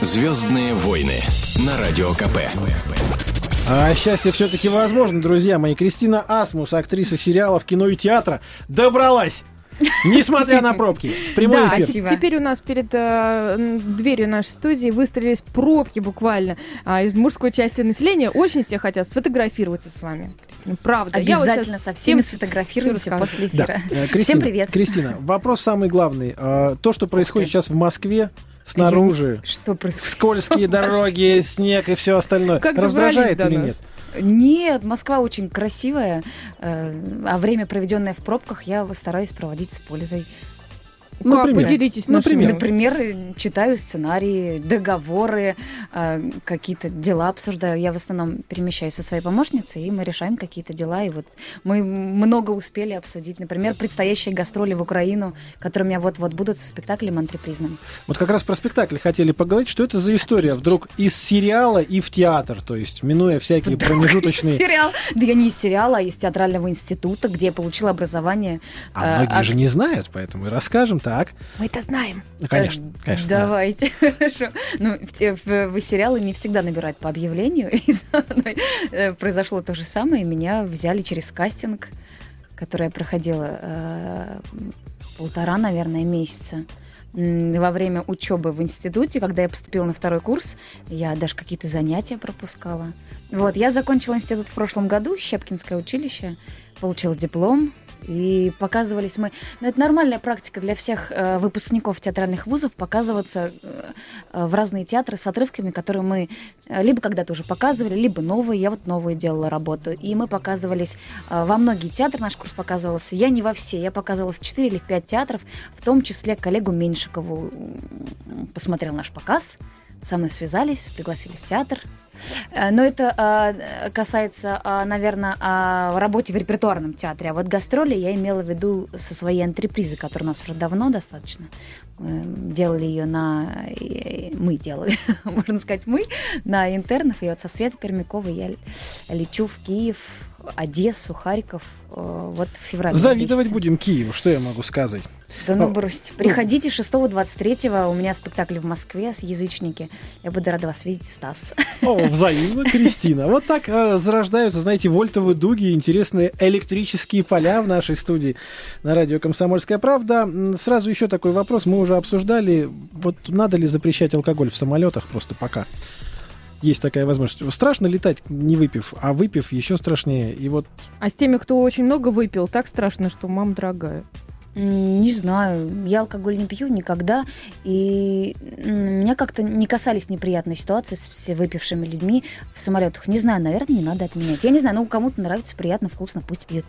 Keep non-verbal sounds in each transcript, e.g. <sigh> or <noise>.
Звездные войны на радио КП. А счастье все-таки возможно, друзья мои. Кристина Асмус, актриса сериалов, кино и театра, добралась Несмотря на пробки. В <laughs> прямой да, эфир. Спасибо. теперь у нас перед э, дверью нашей студии выстроились пробки буквально а, из мужской части населения. Очень все хотят сфотографироваться с вами, Кристина. Правда. Обязательно Я вот со всеми сфотографируемся после эфира. Да. Э, Кристина, Всем привет. Кристина, вопрос самый главный. А, то, что происходит сейчас в Москве, снаружи. Что происходит? Скользкие дороги, снег и все остальное. Как Раздражает или нет? Нет, Москва очень красивая, э, а время, проведенное в пробках, я стараюсь проводить с пользой. Ну, как? Поделитесь например. Например, читаю сценарии, договоры, э, какие-то дела обсуждаю. Я в основном перемещаюсь со своей помощницей, и мы решаем какие-то дела. И вот мы много успели обсудить. Например, предстоящие гастроли в Украину, которые у меня вот-вот будут со спектаклем антрепризным. Вот как раз про спектакль хотели поговорить. Что это за история? Вдруг из сериала и в театр, то есть минуя всякие Вдруг промежуточные... Сериал? Да я не из сериала, а из театрального института, где я получила образование. А э, многие а... же не знают, поэтому и расскажем. Так. Мы это знаем. Ну, конечно, э, конечно. Давайте, да. <laughs> хорошо. Ну, в, в, в сериалы не всегда набирают по объявлению. <laughs> Э, произошло то же самое. Меня взяли через кастинг, который я проходила э, полтора, наверное, месяца во время учебы в институте, когда я поступила на второй курс, я даже какие-то занятия пропускала. Вот, я закончила институт в прошлом году, Щепкинское училище, получила диплом, и показывались мы... Но это нормальная практика для всех э, выпускников театральных вузов показываться э, в разные театры с отрывками, которые мы э, либо когда-то уже показывали, либо новые. Я вот новую делала работу. И мы показывались э, во многие театры, наш курс показывался. Я не во все, я показывалась в 4 или в 5 театров, в том числе коллегу Меньшикову посмотрел наш показ, со мной связались, пригласили в театр. Э, но это а, касается, а, наверное, о работе в репертуарном театре. А вот гастроли я имела в виду со своей антрепризы, которая у нас уже давно достаточно. Делали ее на... Мы делали, <laughs> можно сказать, мы, на интернов. И вот со Светой Пермяковой я лечу в Киев, Одессу, Харьков э, вот в феврале. Завидовать месяце. будем Киеву, что я могу сказать? Да ну бросьте. Приходите 6-23 у меня спектакль в Москве с язычники. Я буду рада вас видеть, Стас. О, взаимно, Кристина. Вот так э, зарождаются, знаете, вольтовые дуги, интересные электрические поля в нашей студии на радио «Комсомольская правда». Сразу еще такой вопрос. Мы уже обсуждали, вот надо ли запрещать алкоголь в самолетах просто пока? Есть такая возможность. Страшно летать, не выпив, а выпив еще страшнее. И вот... А с теми, кто очень много выпил, так страшно, что мама дорогая. Не знаю, я алкоголь не пью никогда, и меня как-то не касались неприятные ситуации с выпившими людьми в самолетах. Не знаю, наверное, не надо отменять. Я не знаю, ну кому-то нравится приятно, вкусно, пусть пьет.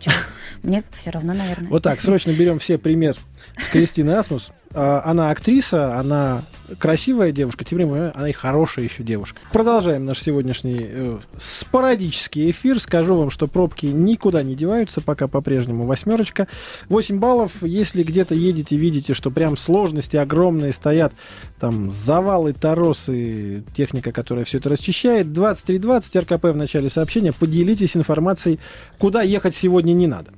Мне все равно, наверное. Вот так, срочно берем все пример с Кристины Асмус. А, она актриса, она красивая девушка, тем не менее, она и хорошая еще девушка. Продолжаем наш сегодняшний э, спорадический эфир. Скажу вам, что пробки никуда не деваются, пока по-прежнему восьмерочка. 8 баллов, если где-то едете, видите, что прям сложности огромные стоят, там завалы, торосы, техника, которая все это расчищает. 2320 РКП в начале сообщения. Поделитесь информацией, куда ехать сегодня не надо.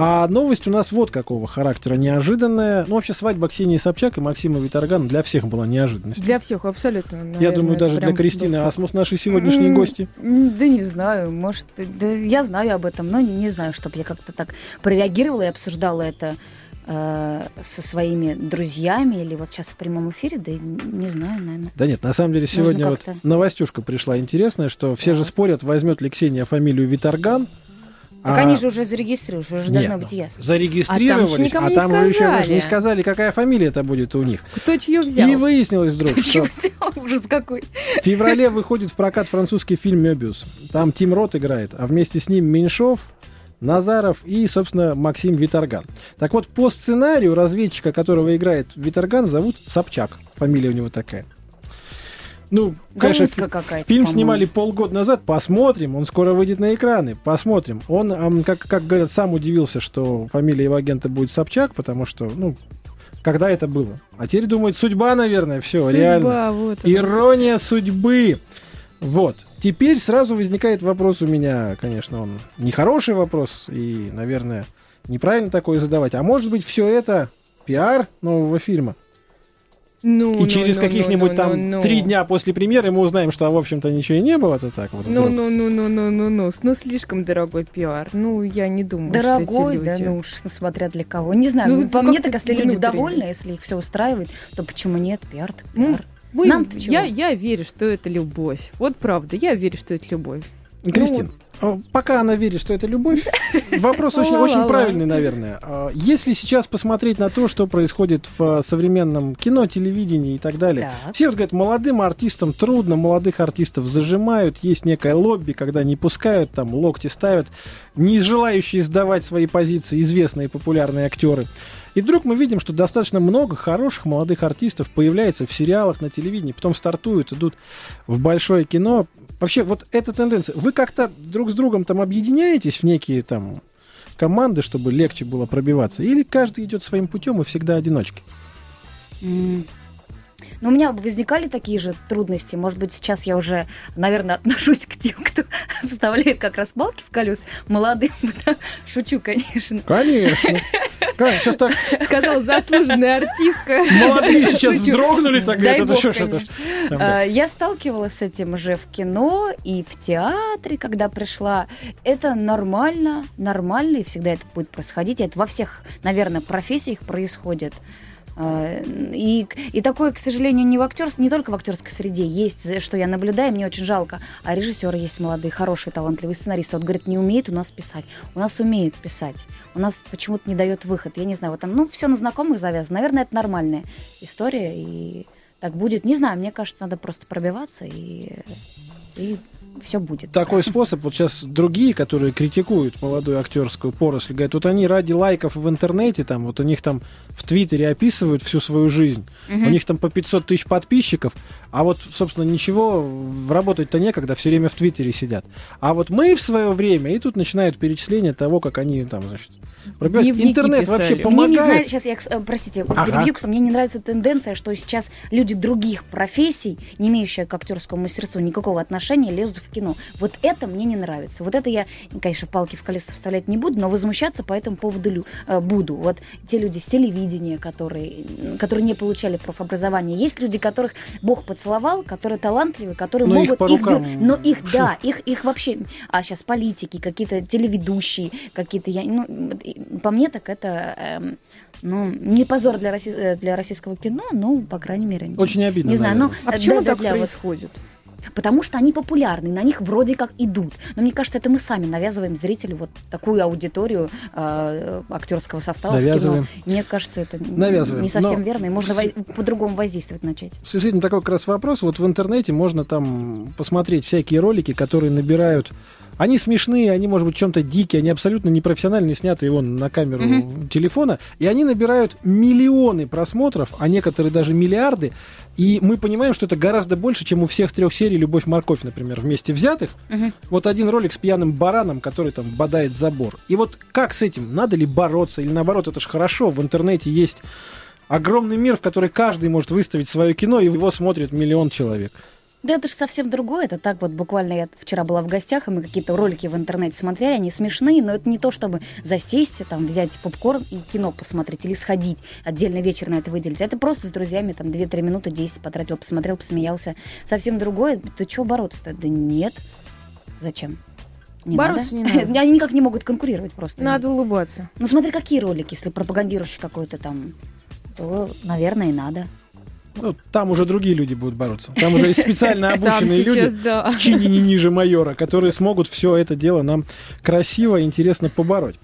А новость у нас вот какого характера, неожиданная. Ну, вообще, свадьба Ксении Собчак и Максима Виторгана для всех была неожиданностью. Для всех, абсолютно. Наверное, Я думаю, даже для Кристины Асмус, нашей сегодняшней гости. Да не знаю, может, да, я знаю об этом, но не, знаю, чтобы я как-то так прореагировала и обсуждала это э, со своими друзьями или вот сейчас в прямом эфире, да не знаю, наверное. Да нет, на самом деле сегодня вот новостюшка пришла интересная, что все да. же спорят, возьмет ли Ксения фамилию Виторган, так а... они же уже зарегистрировались, уже Нет, должно быть ясно. Зарегистрировались, а там, а там не еще не сказали, какая фамилия это будет у них. Кто чье взял? И выяснилось вдруг, Кто что взял? <laughs> Ужас какой. В феврале выходит в прокат французский фильм «Мебиус». Там Тим Рот играет, а вместе с ним Меньшов, Назаров и, собственно, Максим Виторган. Так вот, по сценарию разведчика, которого играет Виторган, зовут Собчак. Фамилия у него такая. Ну, конечно, фи- фильм снимали полгода назад. Посмотрим, он скоро выйдет на экраны. Посмотрим. Он, как, как говорят, сам удивился, что фамилия его агента будет Собчак, потому что, ну, когда это было. А теперь думает, судьба, наверное, все, судьба, реально. Вот Ирония судьбы. Вот. Теперь сразу возникает вопрос у меня, конечно, он нехороший вопрос и, наверное, неправильно такое задавать. А может быть, все это пиар нового фильма? Ну, И ну, через ну, каких-нибудь ну, там ну, ну. три дня после премьеры мы узнаем, что, в общем-то, ничего и не было, это так вот. Ну, вдруг. ну, ну, ну, ну, ну, ну, ну, слишком дорогой пиар. Ну, я не думаю, Дорогой, что эти да, люди... ну уж, ну, смотря для кого. Не знаю, Ну, ну, по мне так, если люди внутренне. довольны, если их все устраивает, то почему нет? Пиар так Ну, пиар. Мы- Нам-то чего? я, я верю, что это любовь. Вот правда, я верю, что это любовь. Кристин, а, пока она верит, что это любовь, вопрос очень, очень правильный, наверное. А, Если сейчас посмотреть на то, что происходит в а, современном кино, телевидении и так далее, Так. все вот говорят, молодым артистам трудно, молодых артистов зажимают, есть некое лобби, когда не пускают, там локти ставят, не желающие сдавать свои позиции известные популярные актеры. И вдруг мы видим, что достаточно много хороших молодых артистов появляется в сериалах, на телевидении, потом стартуют, идут в большое кино. Вообще, вот эта тенденция. Вы как-то друг с другом там объединяетесь в некие там команды, чтобы легче было пробиваться? Или каждый идет своим путем и всегда одиночки? М. Ну, у меня возникали такие же трудности. Может быть, сейчас я уже, наверное, отношусь к тем, кто <laughs> вставляет как раз палки в колес молодым. <laughs> Шучу, конечно. Конечно. Конечно, Сейчас так <laughs> Сказала заслуженная артистка. молодые <laughs> сейчас вздрогнули, так Дай это что, что-то. А, Я сталкивалась с этим уже в кино и в театре, когда пришла. Это нормально, нормально, и всегда это будет происходить. Это во всех, наверное, профессиях происходит. А, И, и такое, к сожалению, не, в актерс- не только в актерской среде есть, за что я наблюдаю, мне очень жалко. А режиссеры есть молодые, хорошие, талантливые сценаристы. Вот говорят, не умеет у нас писать. У нас умеют писать. У нас почему-то не дает выход. Я не знаю, вот там, ну, все на знакомых завязано. Наверное, это нормальная история, и так будет. Не знаю, мне кажется, надо просто пробиваться, и, и все будет. Такой способ, вот сейчас другие, которые критикуют молодую актерскую поросль, говорят, вот они ради лайков в интернете, там, вот у них там в Твиттере описывают всю свою жизнь, Мгм. у них там по 500 тысяч подписчиков, а вот, собственно, ничего работать-то некогда, все время в Твиттере сидят. А вот мы в свое время, и тут начинают перечисление того, как они там, значит, Дневники Интернет писали. вообще Мне Мне не помогает. нравится, сейчас я, э, простите, Ага. перебью, что мне не нравится тенденция, что сейчас люди других профессий, не имеющие к актерскому мастерству никакого отношения, лезут в кино. Вот это мне не нравится. Вот это я, конечно, палки в колеса вставлять не буду, но возмущаться по этому поводу э, буду. Вот те люди с телевидения, которые, которые не получали профобразование, есть люди, которых Бог поцеловал, которые талантливые, которые Но их могут... по бы- рукам. но их, да, их, их вообще... А сейчас политики, какие-то телеведущие, какие-то... Я, ну, по мне так это... эм, ну, не позор для, росси- э, для российского кино, ну, по крайней мере. Очень обидно, Не знаю, ну, наверное. А э, почему да, да, так для происходит? Потому что они популярны, на них вроде как идут. Но мне кажется, это мы сами навязываем зрителю вот такую аудиторию э, актерского состава Навязываем. в кино. Мне кажется, это Навязываем. не совсем Но верно, и можно с- воз- по-другому воздействовать начать. Действительно, такой как раз вопрос. Вот в интернете можно там посмотреть всякие ролики, которые набирают... Они смешные, они, может быть, чем-то дикие, они абсолютно непрофессиональные, снятые вон на камеру Мгм. телефона, и они набирают миллионы просмотров, а некоторые даже миллиарды, и мы понимаем, что это гораздо больше, чем у всех трех серий «Любовь, морковь», например, вместе взятых. Мгм. Вот один ролик с пьяным бараном, который там бодает забор. И вот как с этим? Надо ли бороться? Или наоборот, это же хорошо, в интернете есть огромный мир, в который каждый может выставить свое кино, и его смотрит миллион человек. Да это же совсем другое. Это так вот буквально я вчера была в гостях, и мы какие-то ролики в интернете смотрели, они смешные, но это не то, чтобы засесть, там, взять попкорн и кино посмотреть, или сходить, отдельный вечер на это выделить. Это просто с друзьями, там, 2-3 минуты, 10 потратил, посмотрел, посмеялся. Совсем другое. Ты чего бороться-то? Да нет. Зачем? Не Бороться надо. не надо. <laughs> Они никак не могут конкурировать просто. Надо улыбаться. Ну смотри, какие ролики, если пропагандирующий какой-то там, то, наверное, и надо. Ну, там уже другие люди будут бороться. Там уже есть специально обученные люди в чине не ниже майора, которые смогут все это дело нам красиво и интересно побороть.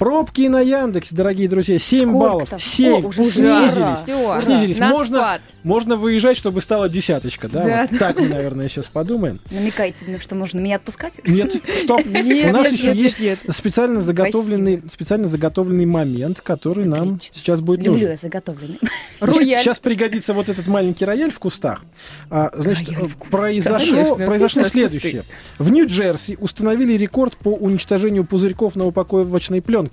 Пробки на Яндексе, дорогие друзья, 7 Сколько баллов. там? 7. О, уже снизились. Все, Снизились. на Можно- спад. Можно выезжать, чтобы стала десяточка, да? Да. Вот так мы, наверное, сейчас подумаем. Намекаете, ну, что можно меня отпускать? Нет, стоп. Нет, У нас нет, еще нет, есть нет, специально заготовленный, специально заготовленный момент, который нам Отлично. сейчас будет Люблю нужен. я заготовленный. Рояль. Сейчас пригодится вот этот маленький рояль в кустах. А, значит, Рояль произошло, Конечно, произошло следующее. В Нью-Джерси установили рекорд по уничтожению пузырьков на упаковочной пленке.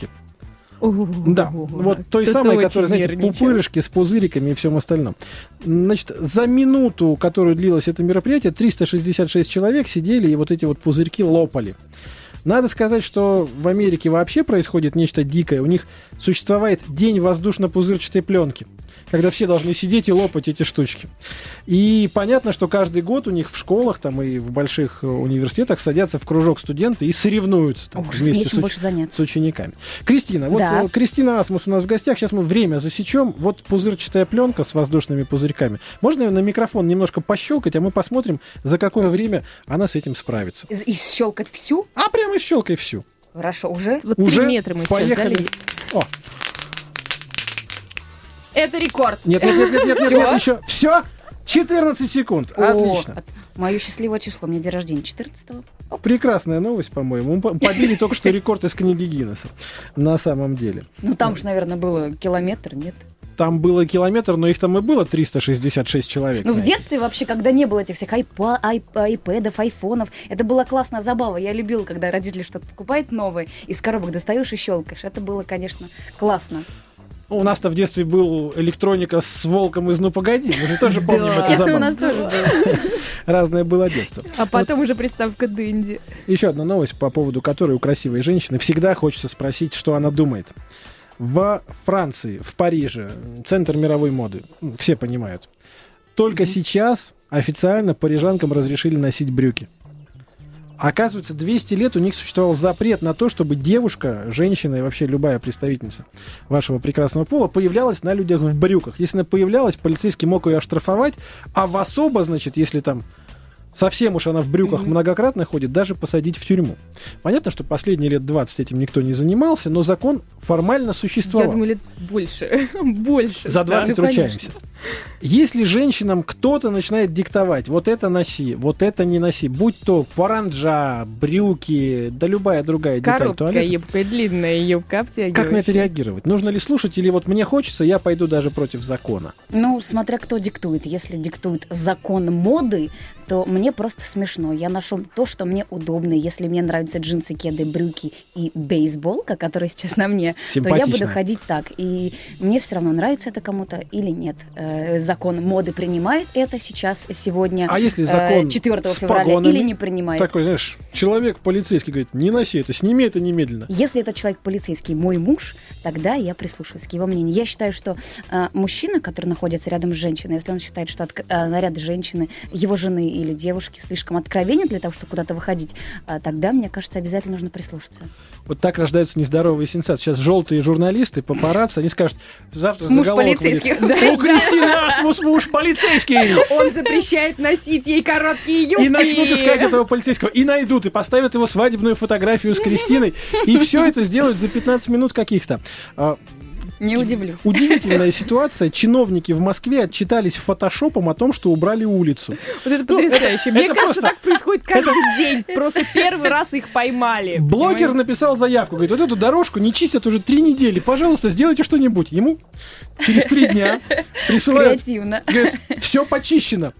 Да, вот той самой, которая, знаете, пупырышки с пузыриками и всем остальном. Значит, за минуту, которую длилось это мероприятие, 366 человек сидели и вот эти вот пузырьки лопали. Надо сказать, что в Америке вообще происходит нечто дикое. У них существует день воздушно-пузырчатой пленки когда все должны сидеть и лопать эти штучки. И понятно, что каждый год у них в школах там, и в больших университетах садятся в кружок студенты и соревнуются там, Ох, вместе с, уч- с учениками. Кристина, вот Да. э, Кристина Асмус у нас в гостях. Сейчас мы время засечем. Вот пузырчатая пленка с воздушными пузырьками. Можно ее на микрофон немножко пощелкать, а мы посмотрим, за какое время она с этим справится. И, и щелкать всю? А прямо щелкай всю. Хорошо, уже? Вот Уже? три метра мы сейчас Поехали. дали. О, Это рекорд. нет, нет, нет, нет, нет, нет, нет, еще. Все? 14 секунд. Отлично. О, от- мое счастливое число. У меня день рождения 14 Прекрасная новость, по-моему. Мы по- <laughs> побили только что рекорд из книги Гиннесса. На самом деле. Ну, там же, наверное, было километр, нет? Там было километр, но их там и было 366 человек. Ну, в детстве вообще, когда не было этих всех айпа, айп- айпэдов, айфонов, это была классная забава. Я любила, когда родители что-то покупают новое, из коробок достаешь и щелкаешь. Это было, конечно, классно. У нас-то в детстве был электроника с волком из «Ну, погоди». Мы же тоже помним это Это у забавно. нас тоже было. <laughs> Разное было детство. А потом уже приставка Дэнди. Еще одна новость, по поводу которой у красивой женщины всегда хочется спросить, что она думает. В Франции, в Париже, центр мировой моды, все понимают. Только сейчас официально парижанкам разрешили носить брюки. Оказывается, 200 лет у них существовал запрет на то, чтобы девушка, женщина и вообще любая представительница вашего прекрасного пола появлялась на людях в брюках. Если она появлялась, полицейский мог ее оштрафовать, а в особо, значит, если там совсем уж она в брюках Мгм. многократно ходит, даже посадить в тюрьму. Понятно, что последние лет 20 этим никто не занимался, но закон формально Я существовал. думаю, лет больше. <laughs> Больше. За 20 Ну, конечно. ручаемся. Если женщинам кто-то начинает диктовать, вот это носи, вот это не носи, будь то паранджа, брюки, да любая другая деталь Короткая туалета, юбка длинная юбка обтягивающая. как на это реагировать? Нужно ли слушать или вот мне хочется, я пойду даже против закона? Ну, смотря кто диктует. Если диктует закон моды, то мне просто смешно. Я ношу то, что мне удобно. Если мне нравятся джинсы, кеды, брюки и бейсболка, которая сейчас на мне, то я буду ходить так. И мне все равно, нравится это кому-то или нет. Э, Закон моды принимает это сейчас, сегодня, А если э, закон 4 с февраля, погонами? или не принимает. Такой, знаешь, человек полицейский говорит, не носи это, сними это немедленно. Если этот человек полицейский, мой муж, тогда я прислушиваюсь к его мнению. Я считаю, что э, мужчина, который находится рядом с женщиной, если он считает, что наряд женщины, его жены или девушки слишком откровенен для того, чтобы куда-то выходить, э, тогда, мне кажется, обязательно нужно прислушаться. Вот так рождаются нездоровые сенсации. Сейчас желтые журналисты, папарацци, они скажут, завтра Муж заголовок полицейский. будет, <laughs> У Кристины Асмус муж полицейский! Он запрещает носить ей короткие юбки. И начнут искать этого полицейского. И найдут, и поставят его свадебную фотографию с Кристиной. И все это сделают за 15 минут каких-то. Не удивлюсь. Удивительная ситуация. Чиновники в Москве отчитались фотошопом о том, что убрали улицу. Вот это Ну, потрясающе. это- Мне это кажется, просто- так происходит каждый день. Просто первый раз их поймали. Блогер понимаете? написал заявку, говорит, вот эту дорожку не чистят уже три недели, пожалуйста, сделайте что-нибудь. Ему через три дня присылают, Креативно. говорит, все почищено.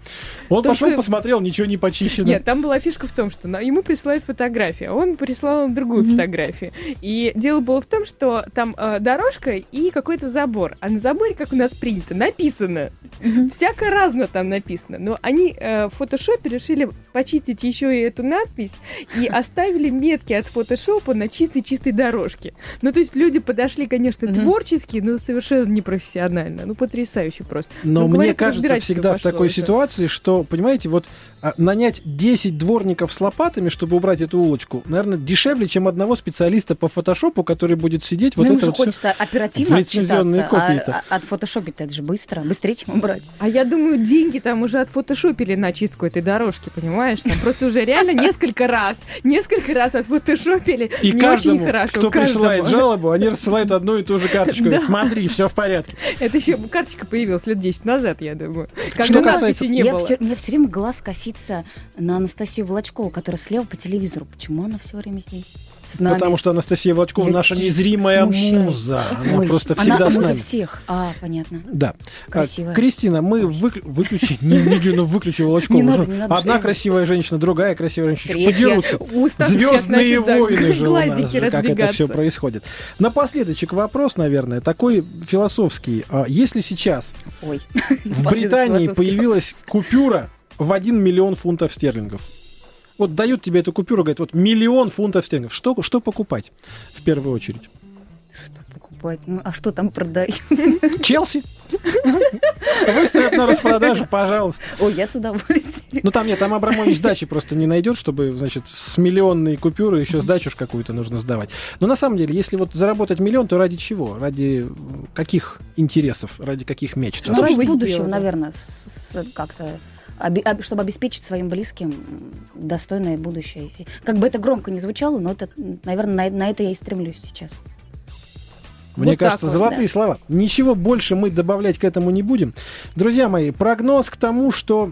Он Только- пошел, посмотрел, ничего не почищено. Нет, там была фишка в том, что ему присылают фотографию, а он прислал им другую Мгм. фотографию. И дело было в том, что там э, дорожка и какой-то забор. А на заборе, как у нас принято, написано. Мгм. Всяко разно там написано. Но они э, в фотошопе решили почистить еще и эту надпись и <laughs> оставили метки от фотошопа на чистой-чистой дорожке. Ну, то есть люди подошли, конечно, Мгм. творчески, но совершенно непрофессионально. Ну, потрясающе просто. Но Ну, мне говорят, кажется всегда в такой уже. ситуации, что, понимаете, вот а, нанять 10 дворников с лопатами, чтобы убрать эту улочку, наверное, дешевле, чем одного специалиста по фотошопу, который будет сидеть Ну, вот это же вот хочется оперативно отчитаться, а- а- от фотошопить это же быстро, быстрее, чем убрать. А я думаю, деньги там уже отфотошопили на чистку этой дорожки, понимаешь? Там просто уже реально несколько раз, несколько раз отфотошопили. И Не каждому, очень хорошо. кто каждому. присылает жалобу, они рассылают одну и ту же карточку. Да. Смотри, все в порядке. Это еще карточка появилась лет 10 назад, я думаю. Когда Что касается- не я было. Все, мне все время глаз косится на Анастасию Волочкову, которая слева по телевизору. Почему она все время здесь? С нами. Потому что Анастасия Волочкова Я наша незримая смущаюсь. муза. Она Ой, просто она всегда с муза нами. всех. А, понятно. Да. Красивая. А, Кристина, мы выклю- выключи, не, ну, выключи Волочкову. Не надо, не надо, Одна красивая женщина, другая красивая женщина. Подерутся. Звездные войны же у нас, же, как это все происходит. Напоследочек вопрос, наверное, такой философский. А Если сейчас Ой. <laughs> в Британии появилась купюра в 1 миллион фунтов стерлингов, Вот дают тебе эту купюру, говорят, вот миллион фунтов стерлингов. Что, что покупать в первую очередь? Что покупать? Ну, а что там продать? Челси. Выставят на распродажу, пожалуйста. Ой, я с удовольствием. Ну там нет, там Абрамович сдачи просто не найдет, чтобы, значит, с миллионной купюры еще сдачу какую-то нужно сдавать. Но на самом деле, если вот заработать миллион, то ради чего? Ради каких интересов? Ради каких мечт? Ну, ради будущего, наверное, как-то чтобы обеспечить своим близким достойное будущее. Как бы это громко не звучало, но это, наверное, на, на это я и стремлюсь сейчас. Мне Вот кажется, вот, золотые да. слова. Ничего больше мы добавлять к этому не будем. Друзья мои, прогноз к тому, что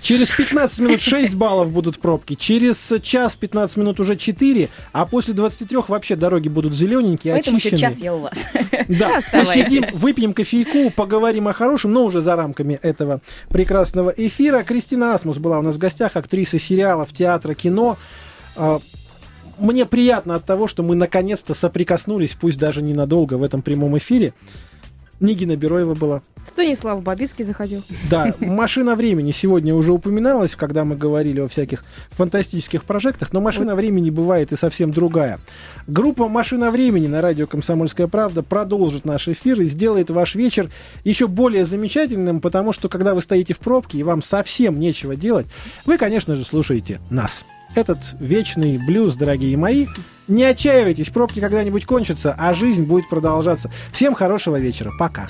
через 15 минут 6 баллов будут пробки, через час 15 минут уже 4, а после 23 вообще дороги будут зелененькие, Поэтому очищенные. час я у вас. Да, <laughs> посидим, выпьем кофейку, поговорим о хорошем, но уже за рамками этого прекрасного эфира. Кристина Асмус была у нас в гостях, актриса сериалов, театра, кино. Мне приятно от того, что мы наконец-то соприкоснулись, пусть даже ненадолго в этом прямом эфире. Нигина Бероева была. Станислав Бабицкий заходил. Да, «Машина времени» сегодня уже упоминалась, когда мы говорили о всяких фантастических прожектах, но «Машина времени» бывает и совсем другая. Группа «Машина времени» на радио «Комсомольская правда» продолжит наш эфир и сделает ваш вечер еще более замечательным, потому что, когда вы стоите в пробке и вам совсем нечего делать, вы, конечно же, слушаете нас. Этот вечный блюз, дорогие мои. Не отчаивайтесь, пробки когда-нибудь кончатся, а жизнь будет продолжаться. Всем хорошего вечера. Пока.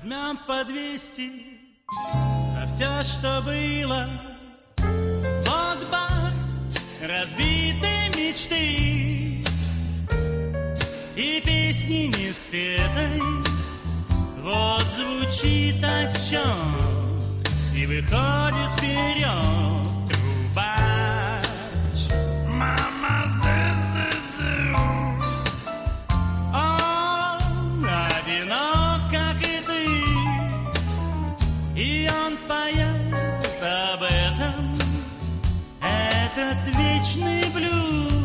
Возьмем по двести за все, что было. Вот бар разбитой мечты и песни не спетой. Вот звучит отчет и выходит вперед поет об этом. Этот вечный блюз